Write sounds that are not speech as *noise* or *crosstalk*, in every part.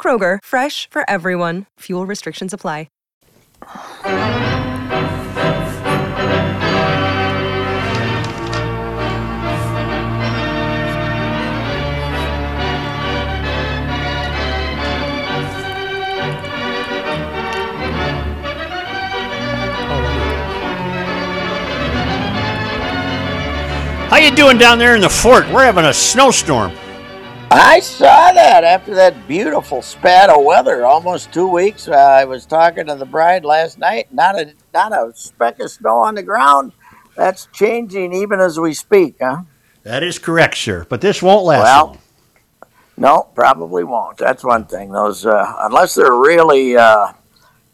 Kroger, fresh for everyone. Fuel restrictions apply. How you doing down there in the fort? We're having a snowstorm. I saw that after that beautiful spat of weather, almost two weeks. Uh, I was talking to the bride last night. Not a not a speck of snow on the ground. That's changing even as we speak, huh? That is correct, sir. But this won't last Well, long. No, probably won't. That's one thing. Those uh, unless they're really, uh,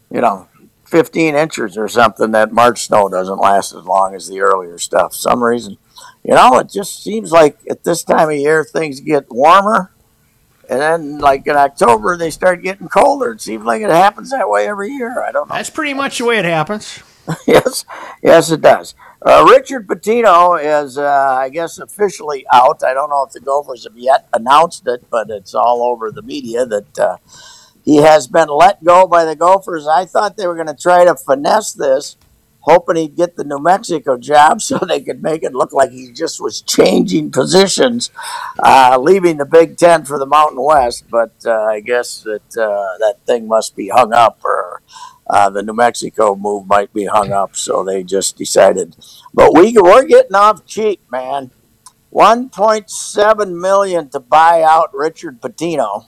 you know, fifteen inches or something, that March snow doesn't last as long as the earlier stuff. Some reason, you know, it just seems like at this time of year things get warmer, and then like in October they start getting colder. It seems like it happens that way every year. I don't know. That's pretty much the way it happens. *laughs* yes, yes, it does. Uh, Richard Pitino is, uh, I guess, officially out. I don't know if the Gophers have yet announced it, but it's all over the media that uh, he has been let go by the Gophers. I thought they were going to try to finesse this, hoping he'd get the New Mexico job *laughs* so they could make it look like he just was changing positions, uh, leaving the Big Ten for the Mountain West. But uh, I guess that uh, that thing must be hung up or uh, the New Mexico move might be hung up, so they just decided. But we we're getting off cheap, man. One point seven million to buy out Richard Pitino.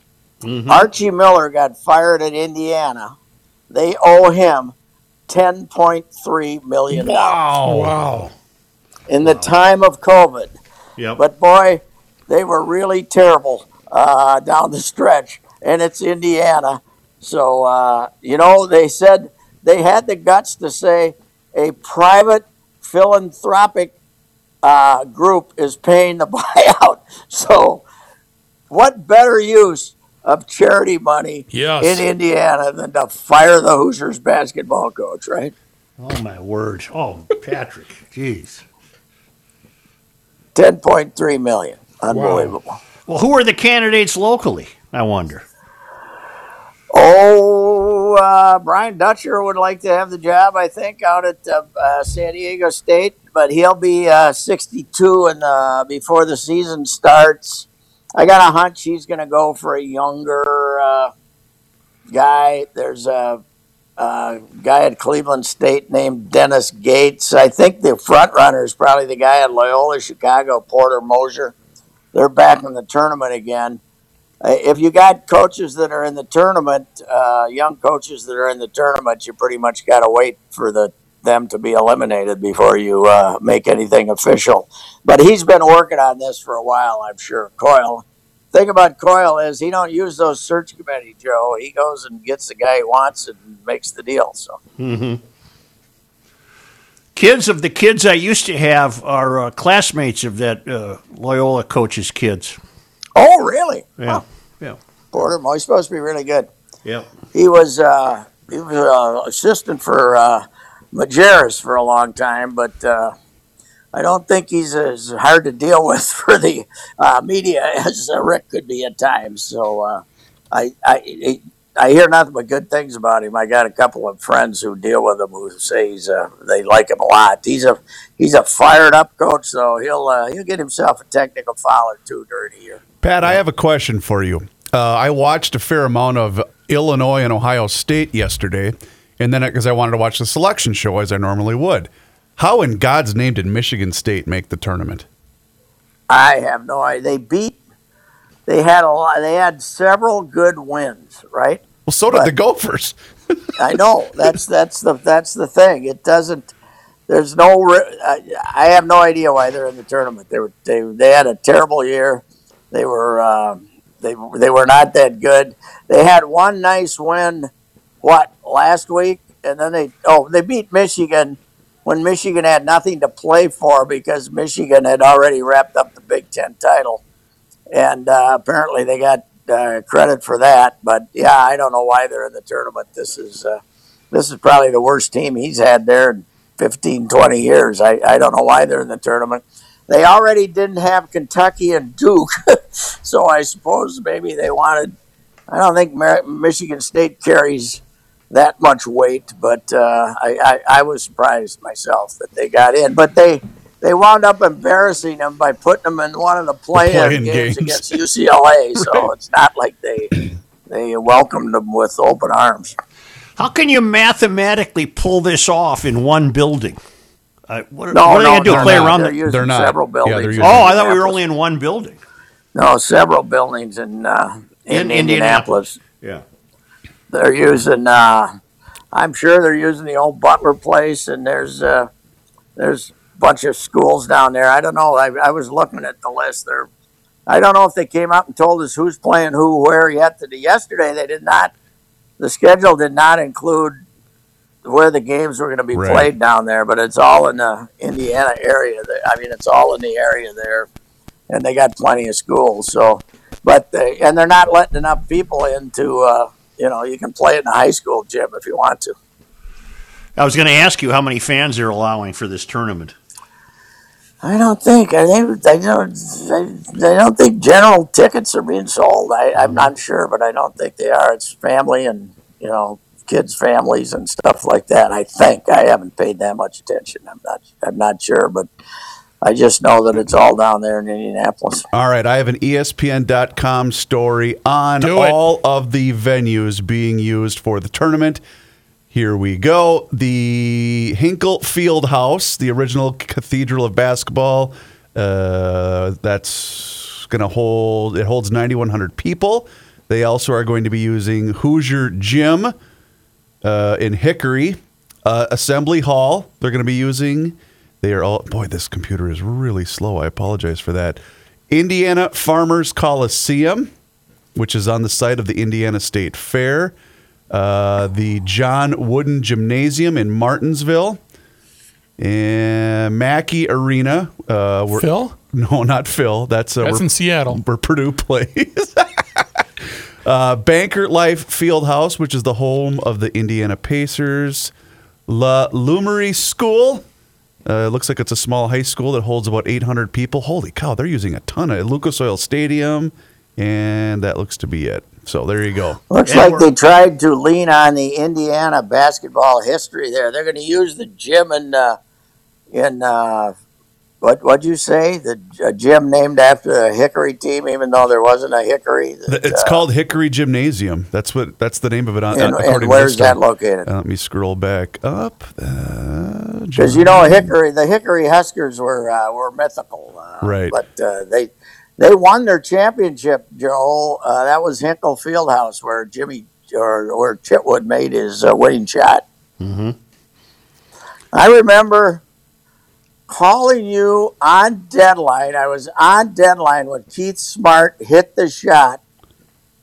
Archie Miller got fired at Indiana. They owe him ten point three million dollars Wow. in the time of COVID. Yep. But boy, they were really terrible uh, down the stretch, and it's Indiana. So uh, you know, they said they had the guts to say a private philanthropic uh, group is paying the *laughs* buyout. So, what better use of charity money Yes. in Indiana than to fire the Hoosiers basketball coach, right? oh my word. Oh, Patrick. *laughs* Jeez. Ten point three million, unbelievable. Well, who are the candidates locally? I wonder. Oh, uh, Brian Dutcher would like to have the job, I think, out at uh, uh, San Diego State, but he'll be uh, 62 and uh, before the season starts. I got a hunch he's going to go for a younger uh, guy. There's a, a guy at Cleveland State named Dennis Gates. I think the front runner is probably the guy at Loyola Chicago, Porter Moser. They're back in the tournament again uh, if you got coaches that are in the tournament, uh, young coaches that are in the tournament, you pretty much got to wait for the them to be eliminated before you uh, make anything official. But he's been working on this for a while, I'm sure. Coyle. Thing about Coyle is he don't use those search committee, Joe. He goes and gets the guy he wants and makes the deal. So Kids of the kids I used to have are uh, classmates of that uh, Loyola coach's kids. Oh, really? Yeah. Huh. Yeah. Porter, he's supposed to be really good. Yep. He was uh, he was uh, assistant for uh, Majerus for a long time, but uh, I don't think he's as hard to deal *laughs* with for the uh, media *laughs* as uh, Rick could be at times. So uh, I, I I hear nothing but good things about him. I got a couple of friends who deal with him who say he's uh, they like him a lot. He's a he's a fired up coach, so he'll uh, he'll get himself a technical foul or two during the year. Pat, I have a question for you. I watched a fair amount of Illinois and Ohio State yesterday, And then because I wanted to watch the selection show as I normally would. How in God's name did Michigan State make the tournament? I have no idea. They beat. They had a lot. They had several good wins, right? Well, so did But- the Gophers. *laughs* I know that's that's the that's the thing. It doesn't. There's no. I, I have no idea why they're in the tournament. They were they they had a terrible year. They were um, they they were not that good. They had one nice win, what last week, and then they oh they beat Michigan when Michigan had nothing to play for because Michigan had already wrapped up the Big Ten title, and uh, apparently they got uh, credit for that. But yeah, I don't know why they're in the tournament. This is uh, this is probably the worst team he's had there in 15, 20 years. I, I don't know why they're in the tournament. They already didn't have Kentucky and Duke, *laughs* so I suppose maybe they wanted. I don't think Michigan State carries that much weight, but uh, I, I, I was surprised myself that they got in. But they they wound up embarrassing them by putting them in one of the play-in, play-in games, games. against UCLA. *laughs* So it's not like they they welcomed them with open arms. How can you mathematically pull this off in one building? Uh, what, No, what are they no, going to do? they're Play not. around They're the. using They're not. several Yeah, buildings. they're using- Oh, I thought we were only in one building. no several buildings in uh, in, In Indianapolis. Yeah. They're using. Uh, I'm sure they're using the old Butler place, and there's uh, there's a bunch of schools down there. I don't know. I, I was looking at the list. There, I don't know if they came out and told us who's playing who where yet. Today. Yesterday they did not. The schedule did not include where the games were going to be Right. played down there, but it's all in the Indiana area. There. I mean, it's all in the area there, and they got plenty of schools. So, but they and they're not letting enough people into. Uh, you know, you can play it in a high school gym if you want to. I was going to ask you how many fans they're allowing for this tournament. I don't think. I think I don't. I don't think general tickets are being sold. I, I'm mm-hmm. not sure, but I don't think they are. It's family and you know kids' families and stuff like that. I think I haven't paid that much attention. I'm not. I'm not sure, but I just know that it's all down there in Indianapolis. All right, I have an ESPN.com story on all of the venues being used for the tournament. Here we go. The Hinkle Field House, the original cathedral of basketball, uh, that's going to hold, it holds 9,100 people. They also are going to be using Hoosier Gym uh, in Hickory, uh, Assembly Hall. They're going to be using. They are all. Boy, this computer is really slow. I apologize for that. Indiana Farmers Coliseum, which is on the site of the Indiana State Fair. Uh, the John Wooden Gymnasium in Martinsville. And Mackey Arena. Uh, where- Phil? No, not Phil. That's uh, That's in Seattle. where Purdue plays. *laughs* uh, Banker Life Fieldhouse, which is the home of the Indiana Pacers. La Lumiere School. Uh, it looks like it's a small high school that holds about 800 people. Holy cow, they're using a ton of Lucas Oil Stadium, and that looks to be it. So there you go. Looks And like they tried to lean on the Indiana basketball history there. They're going to use the gym in uh, in uh, what what'd you say? The a gym named after the Hickory team, even though there wasn't a Hickory. that, It's uh, called Hickory Gymnasium. That's what. That's the name of it. On, And, according and where's this that located? Uh, let me scroll back up. Uh, Because you know Hickory, the Hickory Huskers were uh, were mythical, uh, Right. But uh, they they won their championship, Joel. Uh, that was Hinkle Fieldhouse where Jimmy or where Chitwood made his uh, winning shot. Mm-hmm. I remember calling you on deadline. I was on deadline when Keith Smart hit the shot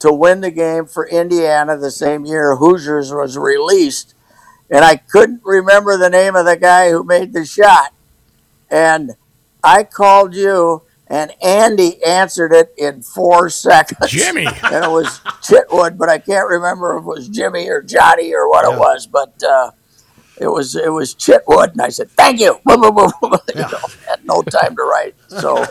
to win the game for Indiana the same year Hoosiers was released. And I couldn't remember the name of the guy who made the shot. And I called you, and Andy answered it in four *laughs* seconds. Jimmy. and it was Chitwood, but I can't remember if it was Jimmy or Johnny or what it was. But uh, it was it was Chitwood, and I said thank you. *laughs* you know, had no time to write, so *laughs*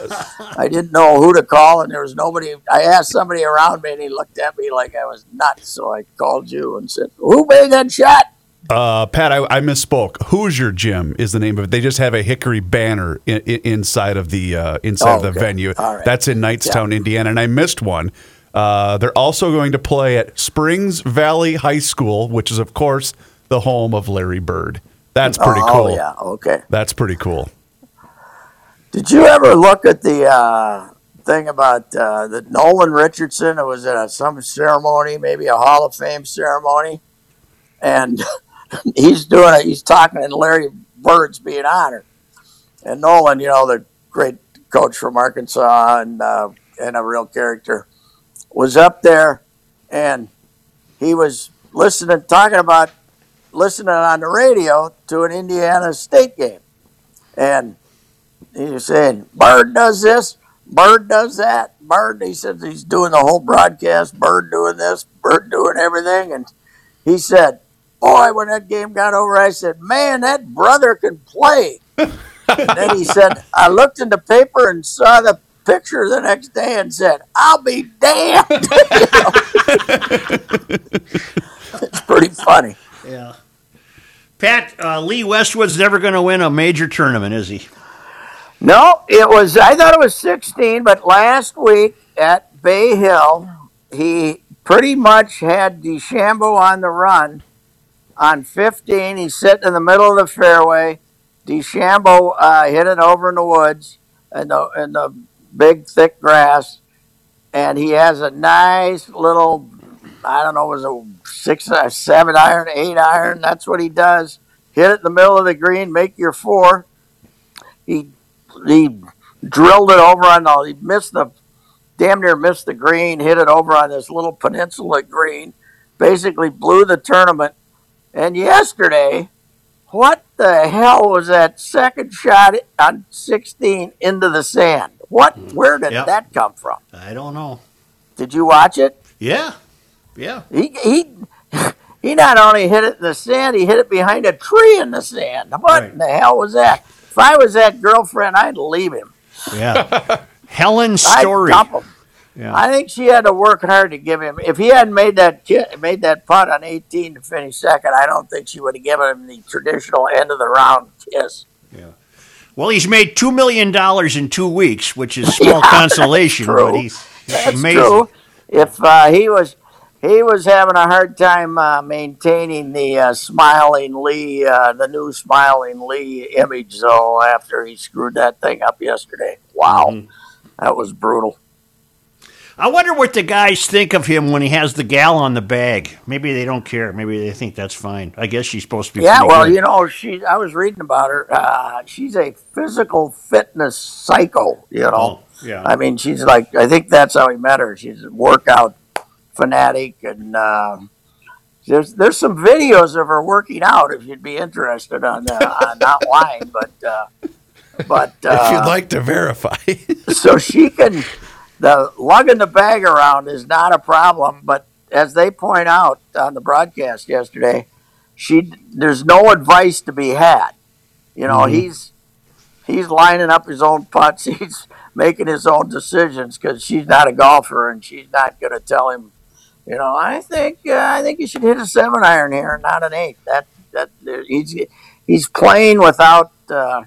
I didn't know who to call, and there was nobody. I asked somebody around me, and he looked at me like I was nuts. So I called you and said, "Who made that shot?" Uh, Pat, I, I misspoke. Hoosier Gym is the name of it. They just have a hickory banner in, in, inside of the uh, inside Oh, of the okay. venue. Right. That's in Knightstown, Indiana, and I missed one. Uh, they're also going to play at Springs Valley High School, which is, of course, the home of Larry Bird. That's pretty oh, cool. yeah, okay. That's pretty cool. Did you ever look at the uh, thing about uh, that Nolan Richardson? It was at a, some ceremony, maybe a Hall of Fame ceremony, and *laughs* he's doing it. He's talking, and Larry Bird's being honored, and Nolan, you know, the great coach from Arkansas and uh, and a real character, was up there, and he was listening, talking about listening on the radio to an Indiana State game, and he was saying, Bird does this, Bird does that, Bird. He says he's doing the whole broadcast, Bird doing this, Bird doing everything. And he said, Boy, when that game got over, I said, Man, that brother can play. and then he *laughs* said, I looked in the paper and saw the picture the next day and said, I'll be damned. *laughs* *laughs* it's pretty funny. Yeah. Pat, uh, Lee Westwood's never going to win a major tournament, is he? No, it was. I thought it was 16, but last week at Bay Hill, he pretty much had DeChambeau on the run. On 15, he's sitting in the middle of the fairway. DeChambeau uh, hit it over in the woods and the in the big thick grass, and he has a nice little. I don't know, it was a six, a seven iron, eight iron. That's what he does. Hit it in the middle of the green, make your four. He he drilled it over on the. He missed the, damn near missed the green. Hit it over on this little peninsula green. Basically blew the tournament. And yesterday, what the hell was that second shot on 16 into the sand? What? Hmm. Where did Yep. that come from? I don't know. Did you watch it? Yeah. Yeah. He he *laughs* he not only hit it in the sand, he hit it behind a tree in the sand. What Right. in the hell was that? If I was that girlfriend, I'd leave him. Yeah. *laughs* Helen I'd Storey. dump him. Yeah. I think she had to work hard to give him. If he hadn't made that ki- made that putt on 18 to finish second, I don't think she would have given him the traditional end of the round kiss. Yeah. Well, he's made $2 million in two weeks, which is *laughs* small Yeah, consolation, that's true. but he's, he's That's amazing. true. If uh, he was he was having a hard time uh, maintaining the uh, smiling Lee, uh, the new smiling Lee image, though, after he screwed that thing up yesterday. Wow, Mm-hmm. that was brutal. I wonder what the guys think of him when he has the gal on the bag. Maybe they don't care. Maybe they think that's fine. I guess she's supposed to be. Yeah, well, good. you know, she. I was reading about her. Uh, she's a physical fitness psycho. You know, Oh, yeah. I mean, she's like. I think that's how he met her. She's a workout fanatic, and uh, there's there's some videos of her working out if you'd be interested on uh, on online. *laughs* But uh, but uh, *laughs* if you'd like to verify. *laughs* so she can the lugging the bag around is not a problem but as they point out on the broadcast yesterday she there's no advice to be had you know he's he's lining up his own putts he's making his own decisions because she's not a golfer and she's not going to tell him you know i think uh, i think you should hit a seven iron here not an eight that that he's he's playing without uh,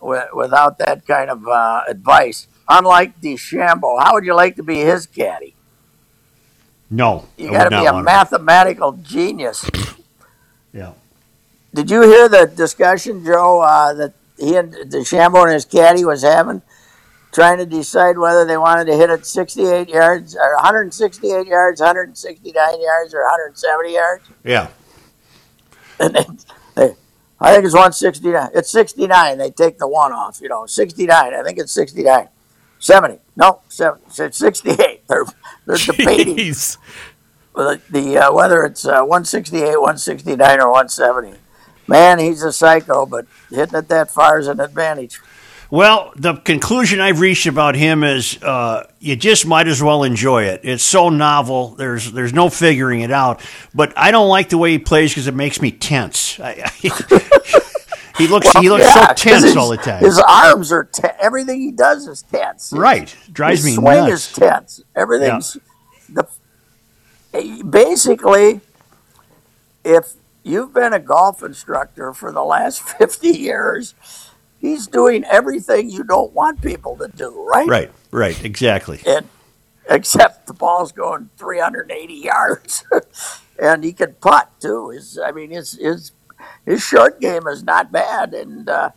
wi- without that kind of uh, advice. Unlike DeChambeau, how would you like to be his caddy? no, You I got to not be a want mathematical genius. *clears throat* Yeah. Did you hear the discussion, Joe, uh, that he and DeChambeau and his caddy was having, trying to decide whether they wanted to hit it 68 yards or 168 yards, 169 yards, or 170 yards? Yeah. And they, they, I think it's 169. It's 69. They take the one off, you know, 69. I think it's 69. 70. No, 70. It's 68. *laughs* They're, they're debating Jeez. the, the uh, whether it's uh, 168, 169, or 170. Man, he's a psycho, but hitting it that far is an advantage. Well, the conclusion I've reached about him is uh, you just might as well enjoy it. It's so novel. There's there's no figuring it out. But I don't like the way he plays because it makes me tense. I, I, *laughs* he looks he looks Yeah, so tense his, all the time. His arms are te- everything he does is tense. right, drives his me swing nuts. is tense. Everything's the basically if you've been a golf instructor for the last *laughs* 50 years, he's doing everything you don't want people to do, right? Right, right, exactly. And except the ball's going 380 yards. *laughs* and he can putt too. His, I mean, his his his short game is not bad. And uh,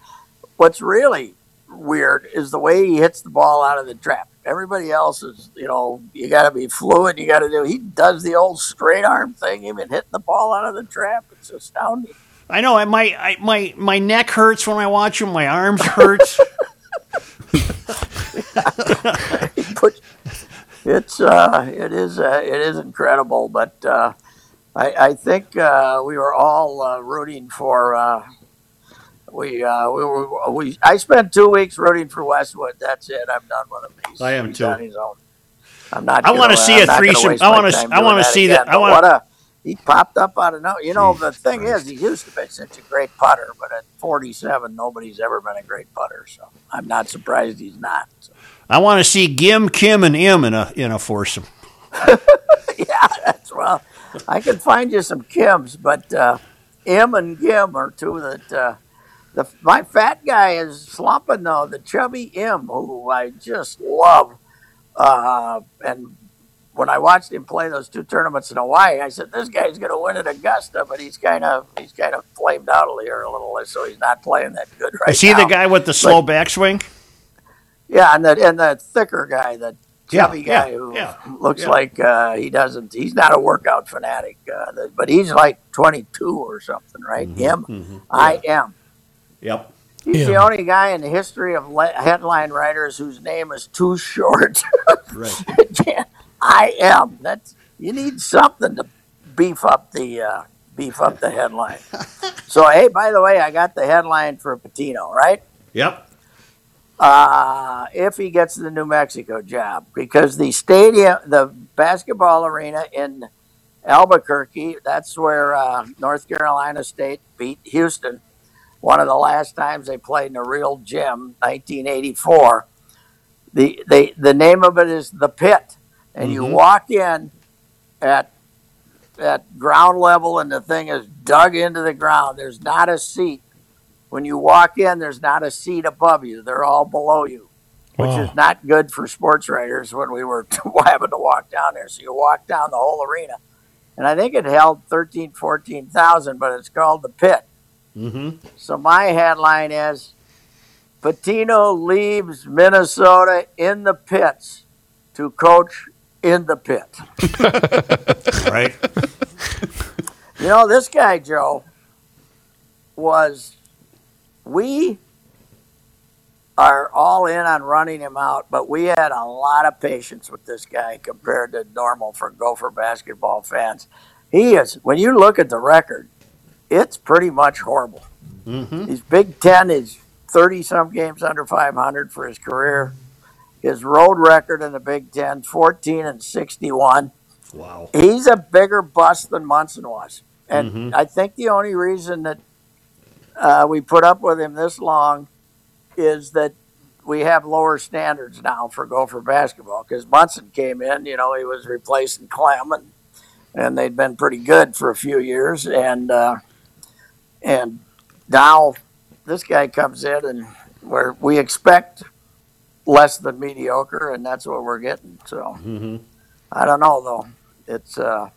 what's really weird is the way he hits the ball out of the trap. Everybody else is, you know, you got to be fluid. You got to do. He does the old straight arm thing, even hitting the ball out of the trap. It's astounding. I know. I, my I, my my neck hurts when I watch him. My arms hurt. *laughs* Put- it's uh, it is uh, it is incredible, but uh, I, I think uh, we were all uh, rooting for. Uh, we, uh, we were we. I spent two weeks rooting for Westwood. That's it. I'm done with him. He's, I am he's too. on his own. I'm not. I wanna see a not gonna threesome. I wanna I wanna see that- I wanna- what a he popped up out of no. You know the thing is, he used to be such a great putter, but at 47, nobody's ever been a great putter. So I'm not surprised he's not. So. I want to see Gim, Kim, and M in a in a foursome. *laughs* yeah, that's well. I can find you some Kims, but uh, M and Gim are two that uh, the my fat guy is slumping though. The chubby M, who I just love, uh, and when I watched him play those two tournaments in Hawaii, I said this guy's going to win at Augusta, but he's kind of he's kind of flamed out here a little, less, so he's not playing that good right now. Is he now. the guy with the slow backswing? Yeah, and the and the thicker guy, the Yeah, chubby guy yeah, who yeah, looks yeah. like uh, he doesn't. He's not a workout fanatic, uh, but he's like 22 or something, right? Mm-hmm, Him, I am. Yep. He's the only guy in the history of le- headline writers whose name is too short. Right. *laughs* I am. That's you need something to beef up the uh, beef up the headline. *laughs* so hey, by the way, I got the headline for Pitino, right? Yep. uh, if he gets the New Mexico job, because the stadium, the basketball arena in Albuquerque, that's where uh, North Carolina State beat Houston. One of the last times they played in a real gym, 1984. The they the name of it is the Pit, and you walk in at at ground level, and the thing is dug into the ground. There's not a seat when you walk in, there's not a seat above you. They're all below you, which Wow. is not good for sports writers when we were *laughs* having to walk down there. So you walk down the whole arena. And I think it held 13, 14,000, but it's called the Pit. Mm-hmm. So my headline is Pitino leaves Minnesota in the pits to coach in the pit. *laughs* Right. You know, this guy, Joe, was, we are all in on running him out, but we had a lot of patience with this guy compared to normal for Gopher basketball fans. He is, when you look at the record, it's pretty much horrible. Mm-hmm. He's Big Ten, he's 30 some games under 500 for his career. His road record in the Big Ten, 14 and 61 Wow. he's a bigger bust than Monson was. And I think the only reason that uh, we put up with him this long is that we have lower standards now for Gopher basketball because Monson came in, you know, he was replacing Clem and, and they'd been pretty good for a few years. And, uh, and now this guy comes in and where we expect less than mediocre and that's what we're getting. So. Mm-hmm. I don't know though. It's uh,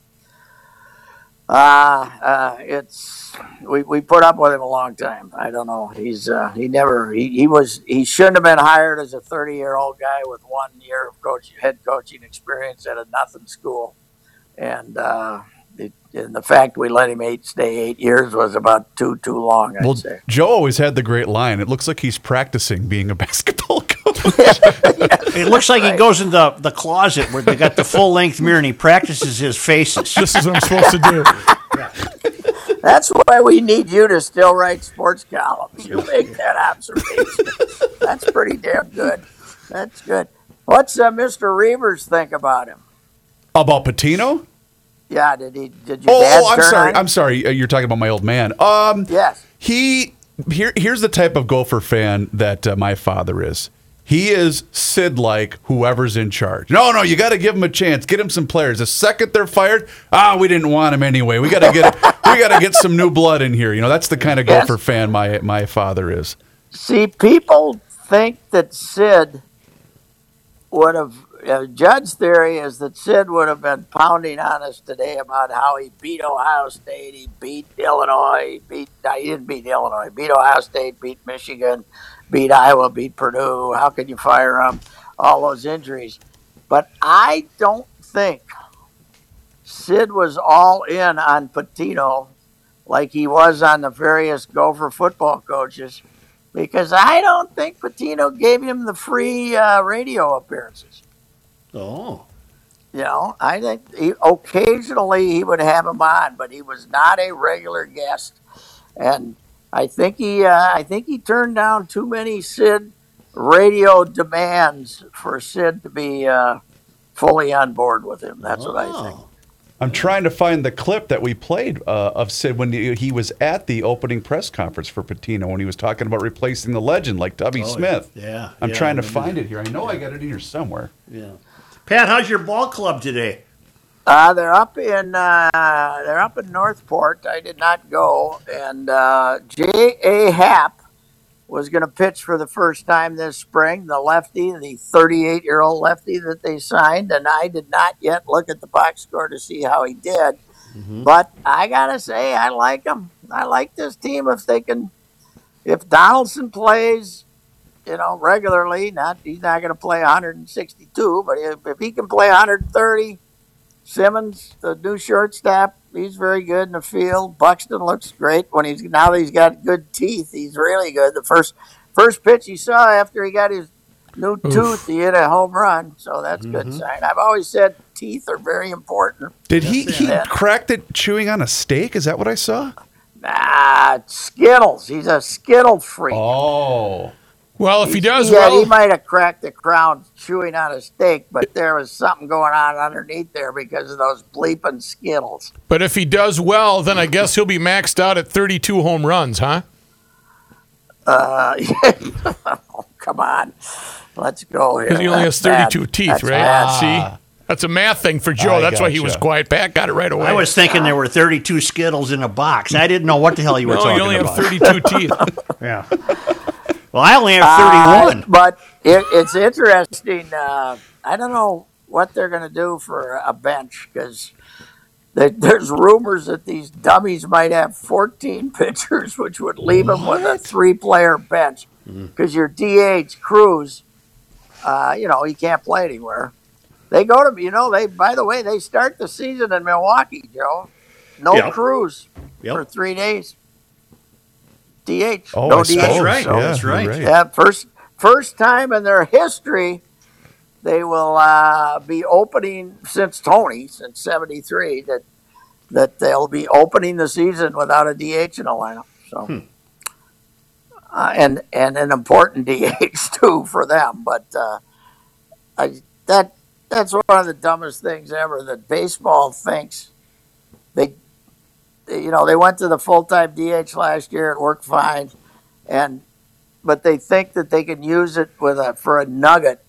uh, uh it's we, we put up with him a long time. I don't know. He's uh, he never he, he was he shouldn't have been hired as a thirty year old guy with one year of coach head coaching experience at a nothing school, and uh, and the fact we let him eight stay eight years was about too too long. I'd Well, say. Joe always had the great line. It looks like he's practicing being a *laughs* basketball coach. *laughs* It looks like he goes in the, the closet where they got the full length mirror and he practices his faces. This is what I'm supposed to do. *laughs* That's why we need you to still write sports columns. You make that observation. That's pretty damn good. That's good. What's uh, Mr. Reavers think about him? About Pitino? Yeah, did he? Did your dad Oh, I'm sorry. I'm sorry. Uh, You're talking about my old man. Um, Yes. he here. Here's the type of Gopher fan that uh, my father is. He is Sid like whoever's in charge. No, no, you got to give him a chance. Get him some players. The second they're fired, ah, we didn't want him anyway. We got to get *laughs* we got to get some new blood in here. You know, that's the kind of Yes. Gopher fan my my father is. See, people think that Sid would have uh, Judd's theory is that Sid would have been pounding on us today about how he beat Ohio State, he beat Illinois, he beat no, he didn't beat Illinois, beat Ohio State, beat Michigan, beat Iowa, beat Purdue. How can you fire him? All those injuries, but I don't think Sid was all in on Pitino like he was on the various Gopher football coaches because I don't think Pitino gave him the free uh, radio appearances. Oh. You know, I think he, occasionally he would have him on, but he was not a regular guest, and I think he uh, I think he turned down too many Sid radio demands for Sid to be uh, fully on board with him. That's what I think. Oh. I'm trying to find the clip that we played uh, of Sid when he, he was at the opening press conference for Pitino when he was talking about replacing the legend like Tubby Oh, Smith. yeah, I'm yeah, trying to remember find it here. I know I got it in here somewhere. Yeah. Pat, how's your ball club today? Uh, they're up in uh, they're up in Northport. I did not go, and uh, J. A. Happ was going to pitch for the first time this spring. The lefty, the 38 year old lefty that they signed, and I did not yet look at the box score to see how he did. But I gotta say, I like him. I like this team if they can. If Donaldson plays, you know, regularly, not he's not going to play 162, but if, if he can play 130. Simmons, the new shortstop, he's very good in the field. Buxton looks great when he's now that he's got good teeth. He's really good. The first first pitch he saw after he got his new tooth, he hit a home run. So that's a good sign. I've always said teeth are very important. Did he he Yeah. cracked it chewing on a steak? Is that what I saw? Ah, Skittles. He's a Skittle freak. Oh. Well, if he does yeah, well, he might have cracked the crown chewing on a steak, but *laughs* there was something going on underneath there because of those bleeping Skittles. but if he does well, then I guess he'll be maxed out at 32 home runs, huh? Uh, *laughs* oh, come on. Let's go here. Because he only has That's 32 bad. teeth, That's right? bad. See, that's a math thing for Joe. I that's why he was gotcha. quiet. Pat got it right away. I was thinking there were 32 Skittles in a box. I didn't know what the hell you were talking about. no, talking you only about. have 32 teeth. *laughs* Yeah. Well, I only have Uh, 31. but it, it's interesting. Uh, I don't know what they're going to do for a bench because *laughs* there's rumors that these dummies might have 14 *laughs* pitchers, which would leave them with a three-player bench. Because your DH Cruz, uh, you know, he can't play anywhere. They go to, you know, they. By the way, they start the season in Milwaukee, Joe. No Yep. Cruz Yep. for three days. DH. Oh, no I DH. suppose. right. Yeah, That's you're right. Yeah, first first time in their history, they will uh, be opening since Tony since '73 that that they'll be opening the season without a DH in the lineup. So, uh, and and an important *laughs* DH too for them. But uh, I, that that's one of the dumbest things ever. That baseball thinks they, they- you know, they went to the full time DH last year. It worked fine, and but they think that they can use it with a for a nugget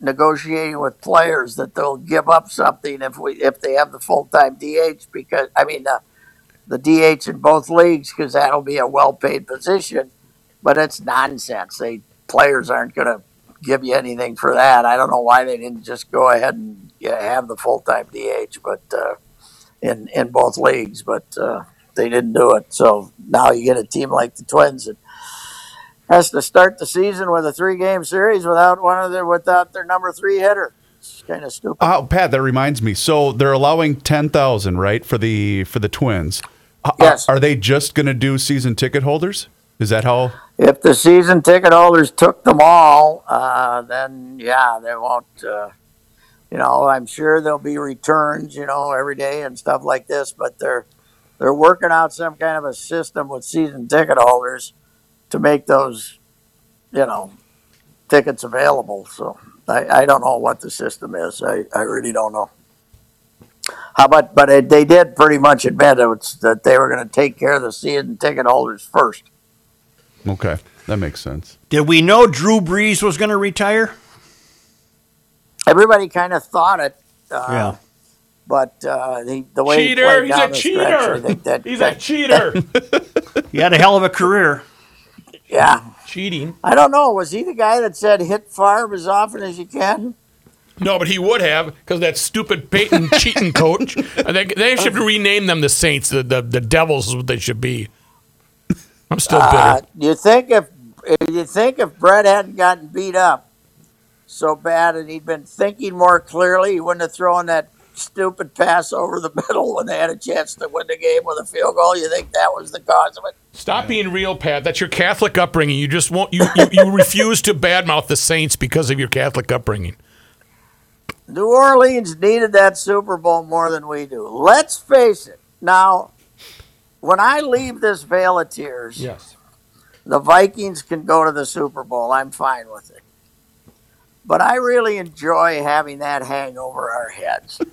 negotiating with players that they'll give up something if we if they have the full time DH because I mean the the DH in both leagues because that'll be a well paid position, but it's nonsense. They players aren't going to give you anything for that. I don't know why they didn't just go ahead and yeah, have the full time DH, but uh, in in both leagues, but uh, they didn't do it. So now you get a team like the Twins that has to start the season with a three game series without one of their without their number three hitter. It's kind of stupid. Oh, Pat, that reminds me. So they're allowing ten thousand, right, for the for the Twins. Yes. Are, are they just going to do season ticket holders? Is that how? if the season ticket holders took them all, uh, then yeah, they won't. Uh, you know, I'm sure there'll be returns, you know, every day and stuff like this. But they're they're working out some kind of a system with season ticket holders to make those, you know, tickets available. So I, I don't know what the system is. I, I really don't know. How about? But it, they did pretty much admit it was, that they were going to take care of the season ticket holders first. Okay, that makes sense. Did we know Drew Brees was going to retire? Everybody kind of thought it. Uh, Yeah. But uh, the, the way he cheater! played He's down a the stretch, I cheater! think that, He's a that- cheater. *laughs* He had a hell of a career. yeah. Cheating. I don't know. Was he the guy that said hit Favre as often as you can? No, but he would have because that stupid Peyton *laughs* cheating coach. I think they should rename them the Saints. The, the the Devils is what they should be. I'm still bitter. Uh, you think if you think if Brett hadn't gotten beat up so bad and he'd been thinking more clearly, he wouldn't have thrown that stupid pass over the *laughs* middle when they had a chance to win the game with a field goal. You think that was the cause of it? Stop being real, Pat. That's your Catholic upbringing. You just won't. You, you, you refuse to badmouth the Saints because of your Catholic upbringing. New Orleans needed that Super Bowl more than we do. Let's face it. Now, when I leave this Vale of Tears, Yes. the Vikings can go to the Super Bowl. I'm fine with it. But I really enjoy having that hang over our heads. *laughs*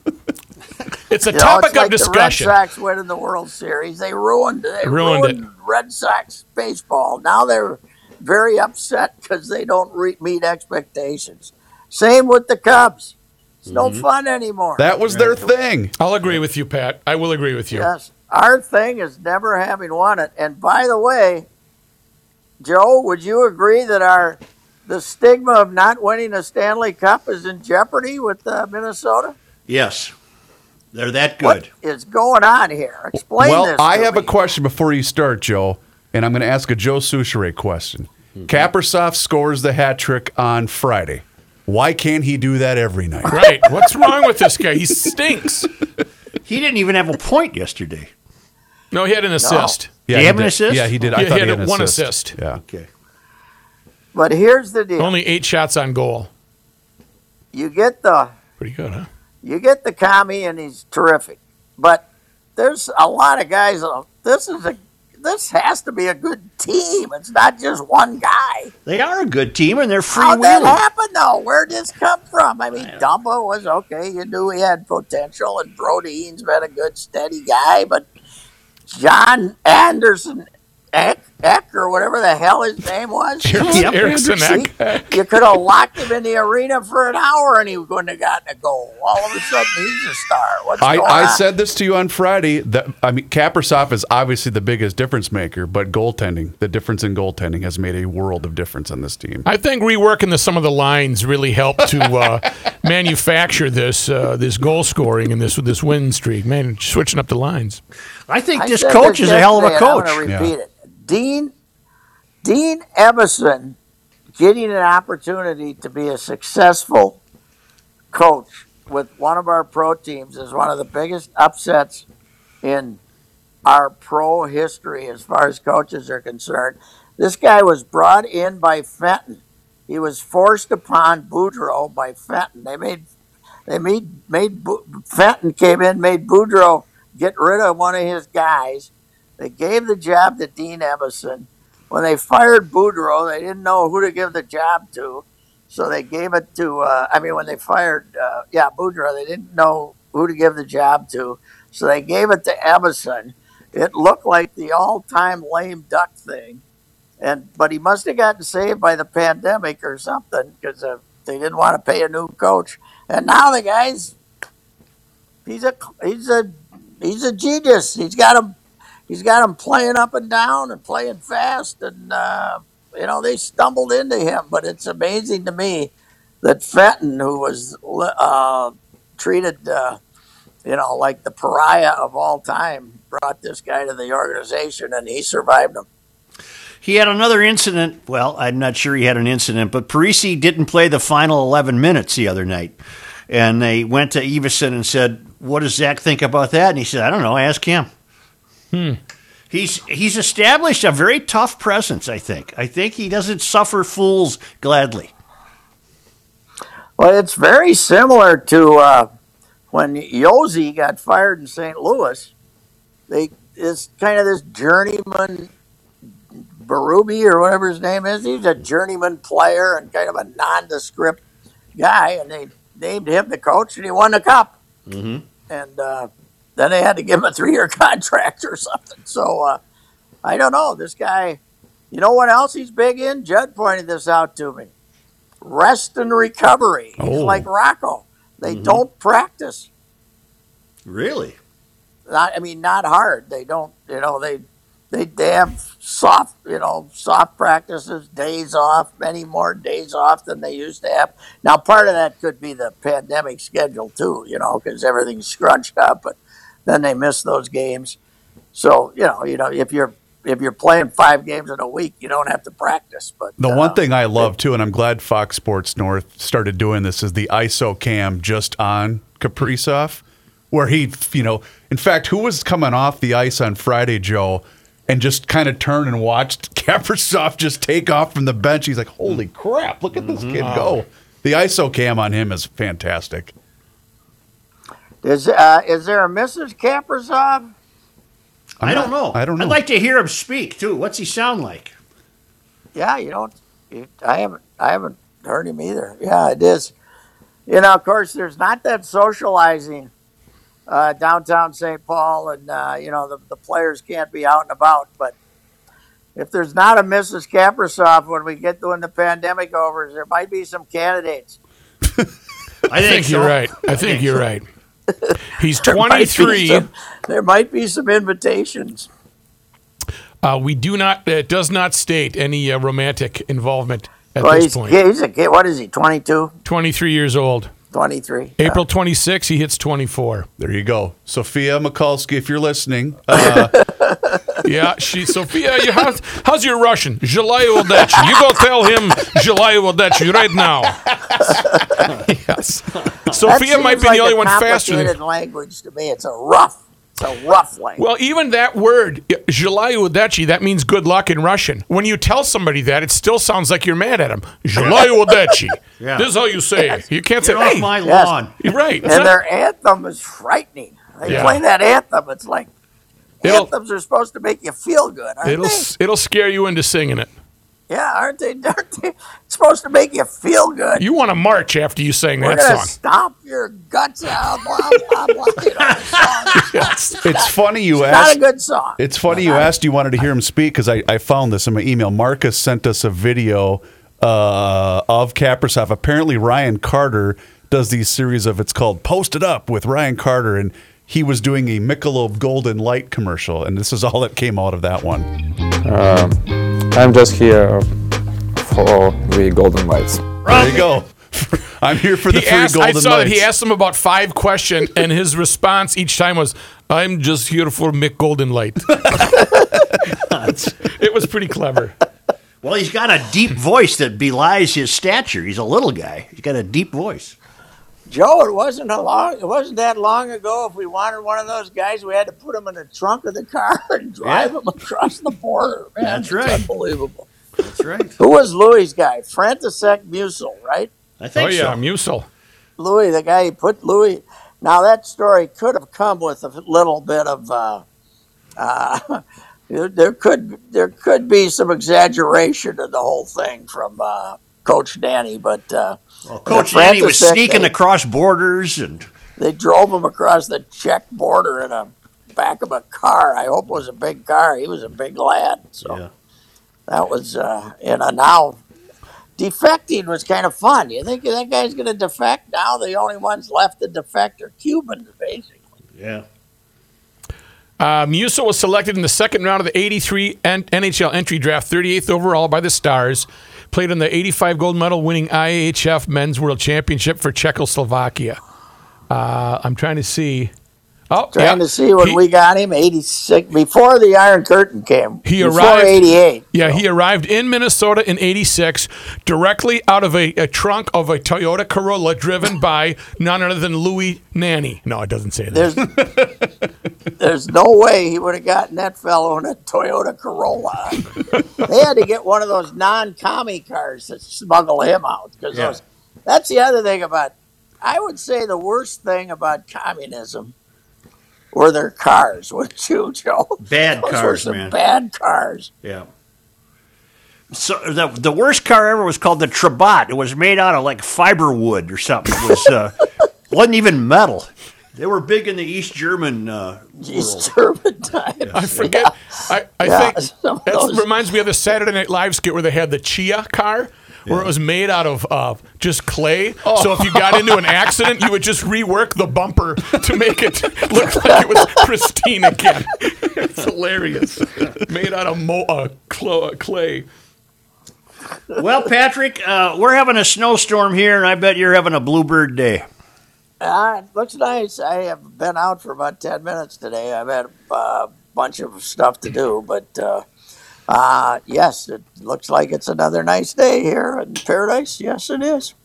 It's a *laughs* You know, topic it's like of discussion. The Red Sox winning the World Series. They ruined they Ruined ruined, Red Sox baseball. Now they're very upset because they don't re- meet expectations. Same with the Cubs. It's no Mm-hmm. fun anymore. That was their thing. I'll agree with you, Pat. I will agree with you. Yes. Our thing is never having won it. And by the way, Joe, would you agree that our the stigma of not winning a Stanley Cup is in jeopardy with uh, Minnesota? Yes, they're that good. What is going on here? Explain well, this. I to have a question before you start, Joe, and I'm going to ask a Joe Soucheray question. Mm-hmm. Kaprizov scores the hat trick on Friday. Why can't he do that every night? Right. What's wrong with this guy? He stinks. He didn't even have a point yesterday. No, he had an assist. Yeah, Did he have an did. assist? Yeah, he did. I Yeah, thought he he had had one an assist. Yeah. Okay. But here's the deal: Only eight shots on goal. you get the Pretty good, huh? you get the commie, and he's terrific. But there's a lot of guys. uh, This is a this has to be a good team. It's not just one guy. They are a good team, and they're free. How'd that freewheeling. happen though? Where did this come from? I mean, Dumba was okay. You knew he had potential, and Brody Eaton's been a good, steady guy. But John Anderson Eck, Eck or whatever the hell his name was, *laughs* Yep. Erickson See, Eck. you could have locked him in the arena for an hour, and he wouldn't have gotten a goal. All of a sudden, he's a star. What's I, going I on? said this to you on Friday. That I mean, Kaprizov is obviously the biggest difference maker, but goaltending, the difference in goaltending, has made a world of difference on this team. I think reworking the, some of the lines really helped to uh, *laughs* manufacture this uh, this goal scoring and this this win streak. Man, switching up the lines. I think I this coach is a hell of a coach. I'm going to repeat it. Dean Dean Evason getting an opportunity to be a successful coach with one of our pro teams is one of the biggest upsets in our pro history as far as coaches are concerned. This guy was brought in by Fenton. He was forced upon Boudreau by Fenton. They made they made made Fenton came in, made Boudreau get rid of one of his guys. They gave the job to Dean Evason. When they fired Boudreau, they didn't know who to give the job to, so they gave it to. Uh, I mean, when they fired, uh, yeah, Boudreau, they didn't know who to give the job to, so they gave it to Evason. It looked like the all-time lame duck thing, and but he must have gotten saved by the pandemic or something because uh, they didn't want to pay a new coach. And now the guy's he's a he's a he's a genius. He's got him he's got him playing up and down and playing fast, and uh, you know they stumbled into him. But it's amazing to me that Fenton, who was uh, treated uh, you know like the pariah of all time, brought this guy to the organization, and he survived him. He had another incident. Well, I'm not sure he had an incident, but Parise didn't play the final 11 minutes the other night. And they went to Evason and said, What does Zach think about that? And he said, I don't know. Ask him. He's he's established a very tough presence, I think. I think he doesn't suffer fools gladly. Well, it's very similar to uh, when Yossi got fired in St. Louis. They it's kind of this journeyman Berube or whatever his name is. He's a journeyman player and kind of a nondescript guy, and they named him the coach, and he won the cup. Mm-hmm. And uh, then they had to give him a three-year *laughs* contract or something. So uh, I don't know. This guy, you know what else he's big in? Judd pointed this out to me rest and recovery. He's Oh. like Rocco. They don't practice. Really? Not, I mean, not hard. They don't. You know, they they they have soft, you know, soft practices, days off, many more days off than they used to have. Now, part of that could be the pandemic schedule too, you know, because everything's scrunched up, but then they miss those games. So you know, you know, if you're if you're playing five games in a week, you don't have to practice. But The uh, one thing I love too, and I'm glad Fox Sports North started doing this, is the ISO cam just on Kaprizov, where he, you know, in fact, who was coming off the ice on Friday, Joe, and just kind of turned and watched *laughs* Kaprizov just take off from the bench. He's like, "Holy crap! Look at this kid go!" The ISO cam on him is fantastic. Is uh, is there a Mrs. Kaprizov? I don't know. I don't know. I'd like to hear him speak too. What's he sound like? Yeah, you don't. You, I haven't. I haven't heard him either. Yeah, it is. You know, of course, there's not that socializing uh, downtown St. Paul, and uh, you know the, the players can't be out and about. But if there's not a Mrs. Kaprizov when we get when the pandemic over, there might be some candidates. *laughs* I I think so. you're right. I think you're right. *laughs* He's There might be 23. some- There might be some invitations. Uh, we do not. It does not state any uh, romantic involvement at Well, this he's, point. he's a kid. What is he? 22, 23 years old. 23? April 26, he hits 24. There you go, Sophia Mikulski. If you're listening, uh, *laughs* Yeah, she Sophia. You, how's, how's your Russian? Желаю удачи. You go tell him желаю удачи right now. *laughs* yes. *laughs* Sophia might be like the only one faster. Than... language to me. It's a rough. It's a rough language. Well, even that word, "zhelayu udechi," that means good luck in Russian. When you tell somebody that, it still sounds like you're mad at them. *laughs* "Zhelayu udechi." yeah. This is how you say yes. it. You can't Get say, off hey, my lawn." You're right. And their anthem is frightening. They yeah. play that anthem. It's like it'll, anthems are supposed to make you feel good. it'll they? it'll scare you into singing it. Yeah, aren't they? Aren't they supposed to make you feel good? You want to march after you sing We're that gonna song. stomp your guts out. Blah blah blah. You know, the song. *laughs* Yes. it's funny you Not asked. a good song. It's funny you asked you wanted to hear him speak because I, I found this in my email. Marcus sent us a video uh, of Kaprizov. Apparently, Ryan Carter does these series of it's called Post It Up with Ryan Carter, and he was doing a Michelob Golden Light commercial, and this is all that came out of that one. I'm just here for the golden lights. There you go. *laughs* I'm here for the He free asked, I saw lights. that he asked him about five questions, *laughs* and his response each time was, "I'm just here for Mick Golden Light." *laughs* it was pretty clever. Well, he's got a deep voice that belies his stature. He's a little guy. He's got a deep voice. Joe, it wasn't a long. It wasn't that long ago. If we wanted one of those guys, we had to put him in the trunk of the car *laughs* and drive him across the border. Man, That's it's right. Unbelievable. That's right. Who was Louis' guy? Frantisek Musil, right? I think oh yeah, so. Musil. Louis, the guy he put Louis. Now that story could have come with a little bit of. Uh, uh, *laughs* there, there could there could be some exaggeration in the whole thing from uh, Coach Danny, but uh, Well, Coach Danny was sneaking they- across borders, and they drove him across the Czech border in a back of a car. I hope it was a big car. He was a big lad, so Yeah. that was uh, you know now. Defecting was kind of fun. You think that guy's going to defect? Now the only ones left to defect are Cubans, basically. yeah. Uh, Musil was selected in the second round of the 83 N- NHL entry draft, 38th overall by the Stars. Played in the 85 gold medal winning IHF Men's World Championship for Czechoslovakia. Uh, I'm trying to see. Oh, Trying yeah. to see when He- we got him, 86, before the Iron Curtain came. He before arrived 88. Yeah, he arrived in Minnesota in '86, directly out of a, a trunk of a Toyota Corolla driven *laughs* by none other than Louis Nanne. No, it doesn't say that. There's, there's no way he would have gotten that fellow in a Toyota Corolla. *laughs* they had to get one of those non-commie cars to smuggle him out. Because Yeah. that's the other thing about. I would say the worst thing about communism were their cars. *laughs* Wouldn't you, Joe? Bad Those were cars, some man. Bad cars. Yeah. So the the worst car ever was called the Trabant. It was made out of like fiber wood or something. It was uh, *laughs* wasn't even metal. They were big in the East German uh, East world. German *laughs* times. I forget. I, I Yeah, think some that reminds me of the Saturday Night Live skit where they had the Chia car, where it was made out of uh, just clay. So if you got into an accident, you would just rework the bumper to make it *laughs* look like it was pristine again. *laughs* It's hilarious. Made out of mo- uh, clo- uh, clay. Well, Patrick, uh, we're having a snowstorm here, and I bet you're having a bluebird day. Uh, it looks nice. I have been out for about 10 minutes today. I've had a uh, bunch of stuff to do, but uh, yes, it looks like it's another nice day here in Paradise. Yes, it is.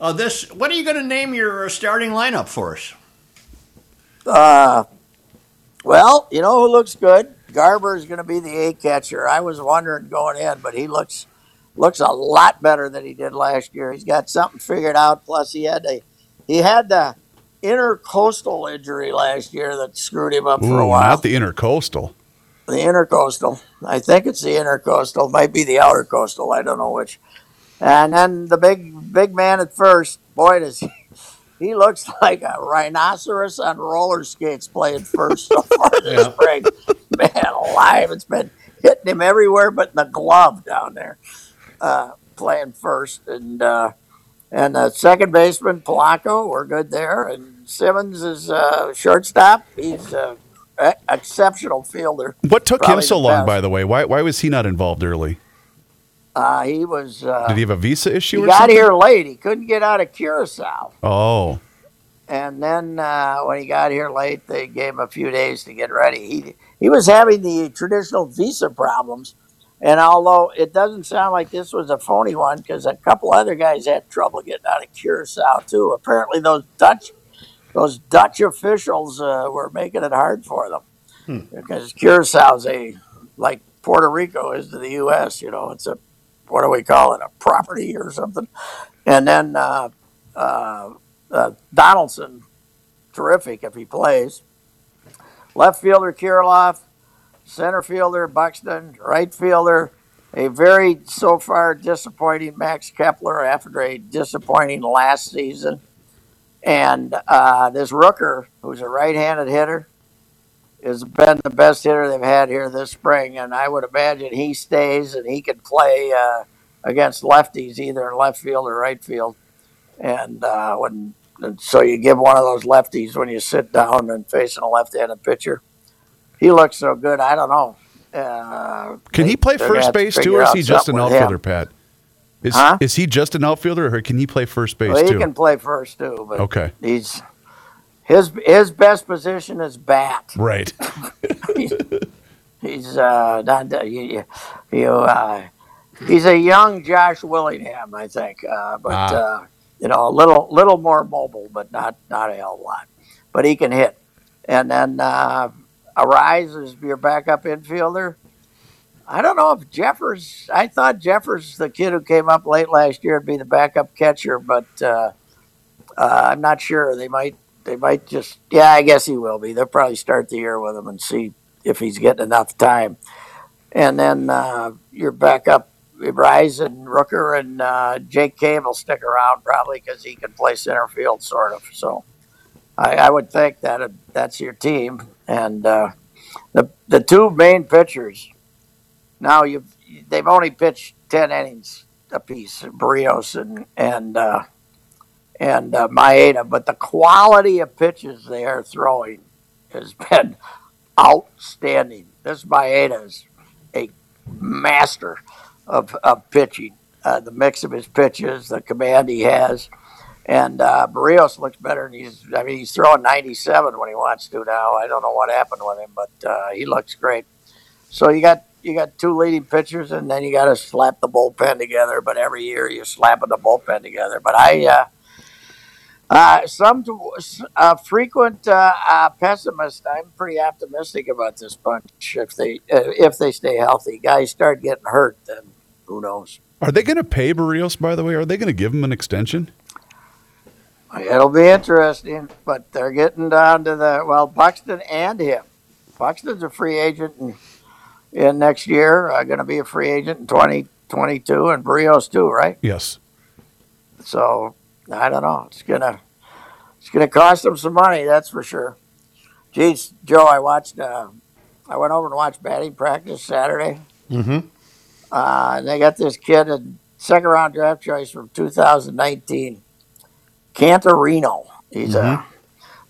Uh, this, what are you going to name your uh, starting lineup for us? Uh, well, you know who looks good? Garver is going to be the A catcher. I was wondering going in, but he looks looks a lot better than he did last year. He's got something figured out. Plus, he had a he had the intercoastal injury last year that screwed him up for a while. not the intercoastal. The intercoastal. I think it's the intercoastal. Might be the outer coastal. I don't know which. And then the big big man at first. Boy, does he, *laughs* he looks like a rhinoceros on roller skates playing first so *laughs* far this spring. Man alive, it's been hitting him everywhere but in the glove down there. Uh, playing first and uh, and the second baseman Polanco, we're good there. And Simmons is uh, shortstop. He's e- exceptional fielder. What took him so long, best. by the way? Why, why was he not involved early? Uh, he was. Uh, Did he have a visa issue he got something? here late. He couldn't get out of Curacao, Oh, and then uh, when he got here late, they gave him a few days to get ready. He he was having the traditional visa problems, and although it doesn't sound like this was a phony one, because a couple other guys had trouble getting out of Curacao too. Apparently, those Dutch those Dutch officials uh, were making it hard for them because Curaçao's a like Puerto Rico is to the U.S. You know, it's a what do we call it, a property or something. And then uh, uh, uh, Donaldson, terrific if he plays. Left fielder Kirilloff, center fielder Buxton, right fielder, a very so far disappointing Max Kepler after a disappointing last season. And uh, this Rooker, who's a right handed hitter, has been the best hitter they've had here this spring. And I would imagine he stays and he can play uh, against lefties either in left field or right field. And uh, when and so you give one of those lefties when you sit down and facing a left-handed pitcher. He looks so good. I don't know. Uh, can they- he play first base too, or is he just an something with him. outfielder, Pat? Is, Huh? is he just an outfielder, or can he play first base Well, he too? can play first too, but Okay, he's his his best position is bat. right. *laughs* *laughs* He's uh, not you, you, you uh, he's a young Josh Willingham, I think, uh, but Ah. uh, you know a little little more mobile, but not not a hell lot. But he can hit, and then uh, Arraez is your backup infielder. I don't know if Jeffers. I thought Jeffers, the kid who came up late last year, would be the backup catcher, but uh, uh, I'm not sure. They might. They might just. Yeah, I guess he will be. They'll probably start the year with him and see if he's getting enough time. And then uh, your backup, Arraez and Rooker and uh, Jake Cave will stick around probably because he can play center field, sort of. So I, I would think that uh, that's your team. And uh, the the two main pitchers. Now you've they've only pitched ten innings apiece, Berríos and and uh, and uh, Maeda, but the quality of pitches they are throwing has *laughs* been outstanding. This Maeda is a master of, of pitching. Uh, the mix of his pitches, the command he has, and uh, Berríos looks better. And he's, I mean, he's throwing 97 when he wants to now. I don't know what happened with him, but uh, he looks great. So you got you got two leading pitchers, and then you got to slap the bullpen together. But every year you're slapping the bullpen together. But I, uh, uh, some uh, frequent uh, pessimist. I'm pretty optimistic about this bunch if they uh, if they stay healthy. Guys start getting hurt, then who knows? Are they going to pay Berríos? By the way, are they going to give him an extension? It'll be interesting, but they're getting down to the well, Buxton and him. Buxton's a free agent in, in next year. Uh, going to be a free agent in 2022, and Berríos too, right? Yes. So I don't know. It's gonna it's gonna cost them some money, that's for sure. Geez, Joe, I watched. Uh, I went over and watched batting practice Saturday. Mm-hmm. Uh, and they got this kid in second round draft choice from 2019, Canterino. He's uh,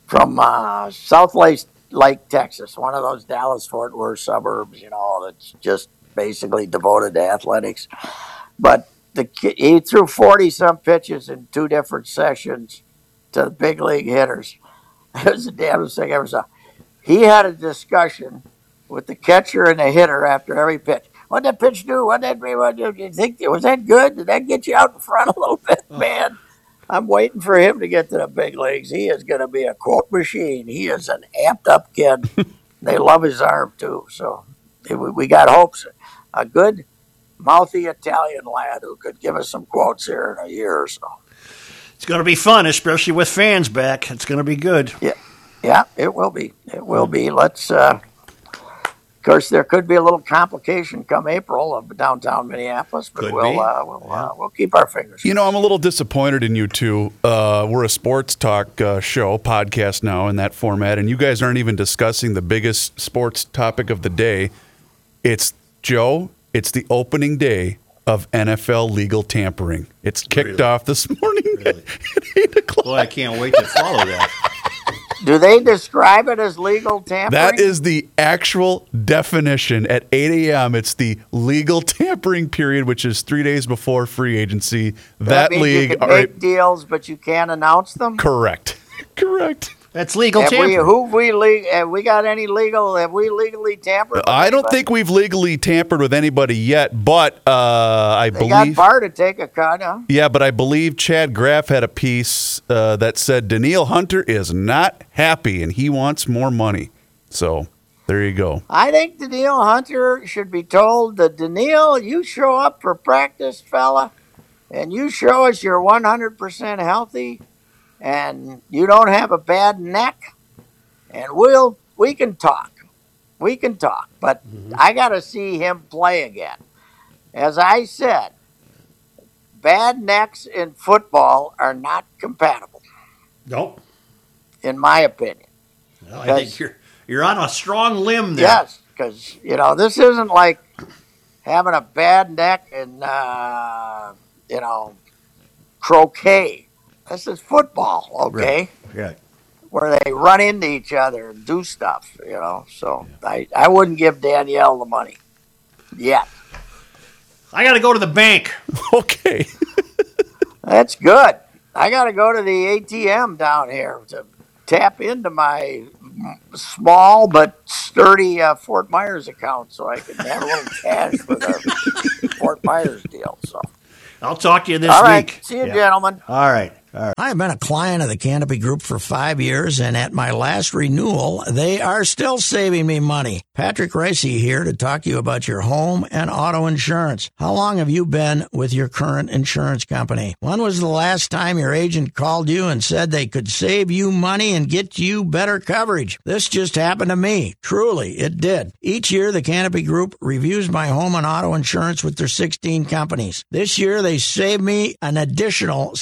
from uh, South Lake, Lake, Texas, one of those Dallas Fort Worth suburbs, you know, that's just basically devoted to athletics. But the he threw 40 some pitches in two different sessions to the big league hitters. *laughs* It was the damnedest thing I ever saw. He had a discussion with the catcher and the hitter after every pitch. What did that pitch do? What did that what did you think? Was that good? Did that get you out in front a little bit, *laughs* man? I'm waiting for him to get to the big leagues. He is going to be a quote machine. He is an amped up kid. *laughs* they love his arm too. So we, we got hopes. A good, mouthy Italian lad who could give us some quotes here in a year or so. It's going to be fun, especially with fans back. It's going to be good. Yeah, yeah, it will be. It will be. Let's. Uh, course, there could be a little complication come April of downtown Minneapolis, but Could we'll uh, we'll, uh, we'll keep our fingers. You know, I'm a little disappointed in you two. Uh, we're a sports talk uh, show, podcast now in that format, and you guys aren't even discussing the biggest sports topic of the day. It's Joe. It's the opening day of NFL legal tampering. It's kicked Really? off this *laughs* morning Really? at eight o'clock. Boy, I can't wait to follow that. Do they describe it as legal tampering? That is the actual definition at 8 a.m. It's the legal *laughs* tampering period, which is three days before free agency. That, means league, You can all right, make deals, but you can't announce them. correct, *laughs* correct. That's legal Have we, tampering. who have we le- have we got any legal? Have we legally tampered? with I don't anybody? think we've legally tampered with anybody yet, but uh, I they got believe. Barr to take a cut. Huh? Yeah, but I believe Chad Graff had a piece uh, that said Danielle Hunter is not happy and he wants more money. So there you go. I think Danielle Hunter should be told that Danielle, you show up for practice, fella, and you show us you're 100% healthy and you don't have a bad neck, and we'll we can talk. We can talk, but I got to see him play again. As I said, bad necks in football are not compatible, Nope. in my opinion. Well, I think you're you're on a strong limb there. Yes, because you know this isn't like having a bad neck and uh, you know croquet. This is football, okay, Yeah. where they run into each other and do stuff. You know, so I I wouldn't give Danielle the money yet. I got to go to the bank. *laughs* Okay. *laughs* That's good. I got to go to the ATM down here to tap into my small but sturdy uh, Fort Myers account so I can have a little cash for the *laughs* Fort Myers deal. So, I'll talk to you this week. all right, week. see you, Yeah. gentlemen. All right. Right. I've been a client of the Canopy Group for five years, and at my last renewal, they are still saving me money. Patrick Reusse here to talk to you about your home and auto insurance. How long have you been with your current insurance company? When was the last time your agent called you and said they could save you money and get you better coverage? This just happened to me. Truly, it did. Each year, the Canopy Group reviews my home and auto insurance with their 16 companies. This year, they saved me an additional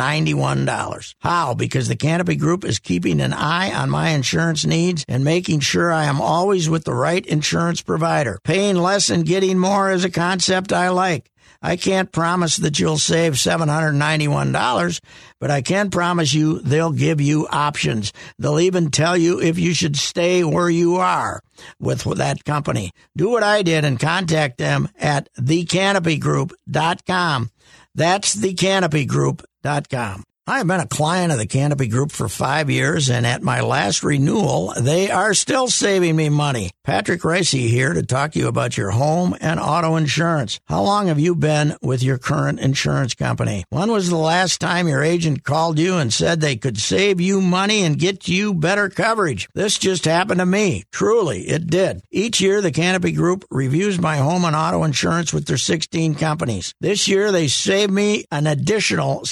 $791. How? Because the Canopy Group is keeping an eye on my insurance needs and making sure I am always with the right insurance provider. Paying less and getting more is a concept I like. I can't promise that you'll save $791, but I can promise you they'll give you options. They'll even tell you if you should stay where you are with that company. Do what I did and contact them at thecanopygroup.com. That's thecanopygroup.com dot com. I've been a client of the Canopy Group for five years, and at my last renewal, they are still saving me money. Patrick Reusse here to talk to you about your home and auto insurance. How long have you been with your current insurance company? When was the last time your agent called you and said they could save you money and get you better coverage? This just happened to me. Truly, it did. Each year, the Canopy Group reviews my home and auto insurance with their 16 companies. This year, they saved me an additional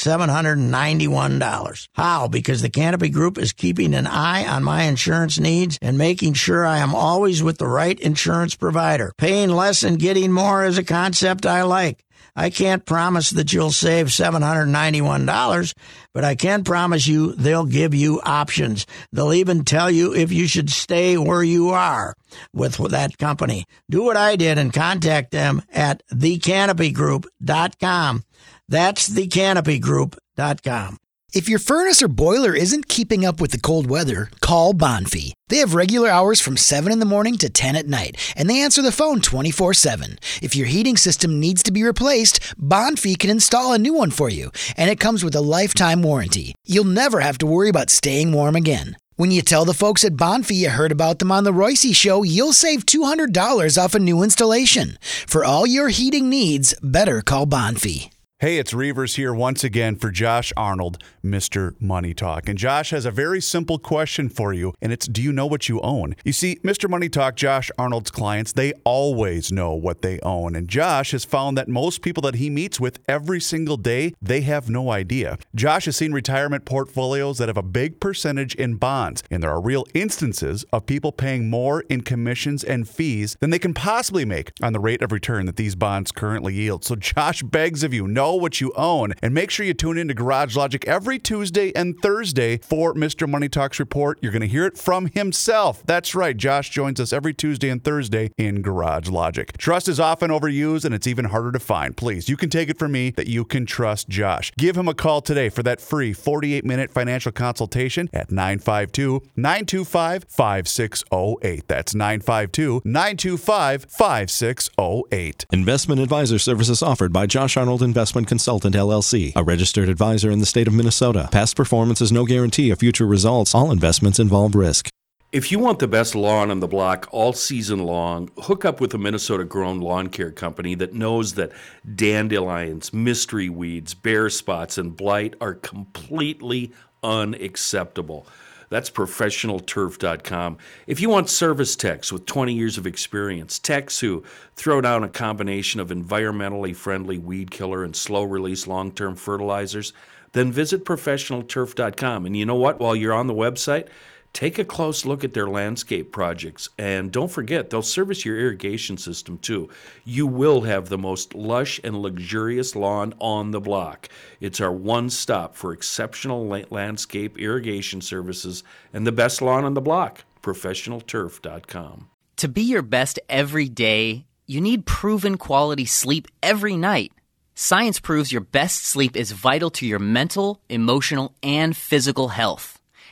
$791. How? Because the Canopy Group is keeping an eye on my insurance needs and making sure I am always with the right insurance provider. Paying less and getting more is a concept I like. I can't promise that you'll save $791, but I can promise you they'll give you options. They'll even tell you if you should stay where you are with that company. Do what I did and contact them at thecanopygroup.com. That's thecanopygroup.com. If your furnace or boiler isn't keeping up with the cold weather, call Bonfe. They have regular hours from 7 in the morning to 10 at night, and they answer the phone 24 7. If your heating system needs to be replaced, Bonfe can install a new one for you, and it comes with a lifetime warranty. You'll never have to worry about staying warm again. When you tell the folks at Bonfe you heard about them on the Royce Show, you'll save $200 off a new installation. For all your heating needs, better call Bonfe. Hey, it's Reavers here once again for Josh Arnold, Mr. Money Talk. And Josh has a very simple question for you, and it's do you know what you own? You see, Mr. Money Talk, Josh Arnold's clients, they always know what they own. And Josh has found that most people that he meets with every single day, they have no idea. Josh has seen retirement portfolios that have a big percentage in bonds, and there are real instances of people paying more in commissions and fees than they can possibly make on the rate of return that these bonds currently yield. So Josh begs of you, know what you own. And make sure you tune in to Garage Logic every Tuesday and Thursday for Mr. Money Talks Report. You're going to hear it from himself. That's right. Josh joins us every Tuesday and Thursday in Garage Logic. Trust is often overused and it's even harder to find. Please, you can take it from me that you can trust Josh. Give him a call today for that free 48 minute financial consultation at 952 925 5608. That's 952 925 5608. Investment advisor services offered by Josh Arnold Investment Consultant LLC, a registered advisor in the state of Minnesota. Past performance is no guarantee of future results. All investments involve risk. If you want the best lawn on the block all season long, hook up with a Minnesota grown lawn care company that knows that dandelions, mystery weeds, bare spots, and blight are completely unacceptable. That's professionalturf.com. If you want service techs with 20 years of experience, techs who throw down a combination of environmentally friendly weed killer and slow release long term fertilizers, then visit professionalturf.com. And you know what? While you're on the website, take a close look at their landscape projects. And don't forget, they'll service your irrigation system too. You will have the most lush and luxurious lawn on the block. It's our one stop for exceptional landscape irrigation services and the best lawn on the block. ProfessionalTurf.com. To be your best every day, you need proven quality sleep every night. Science proves your best sleep is vital to your mental, emotional, and physical health.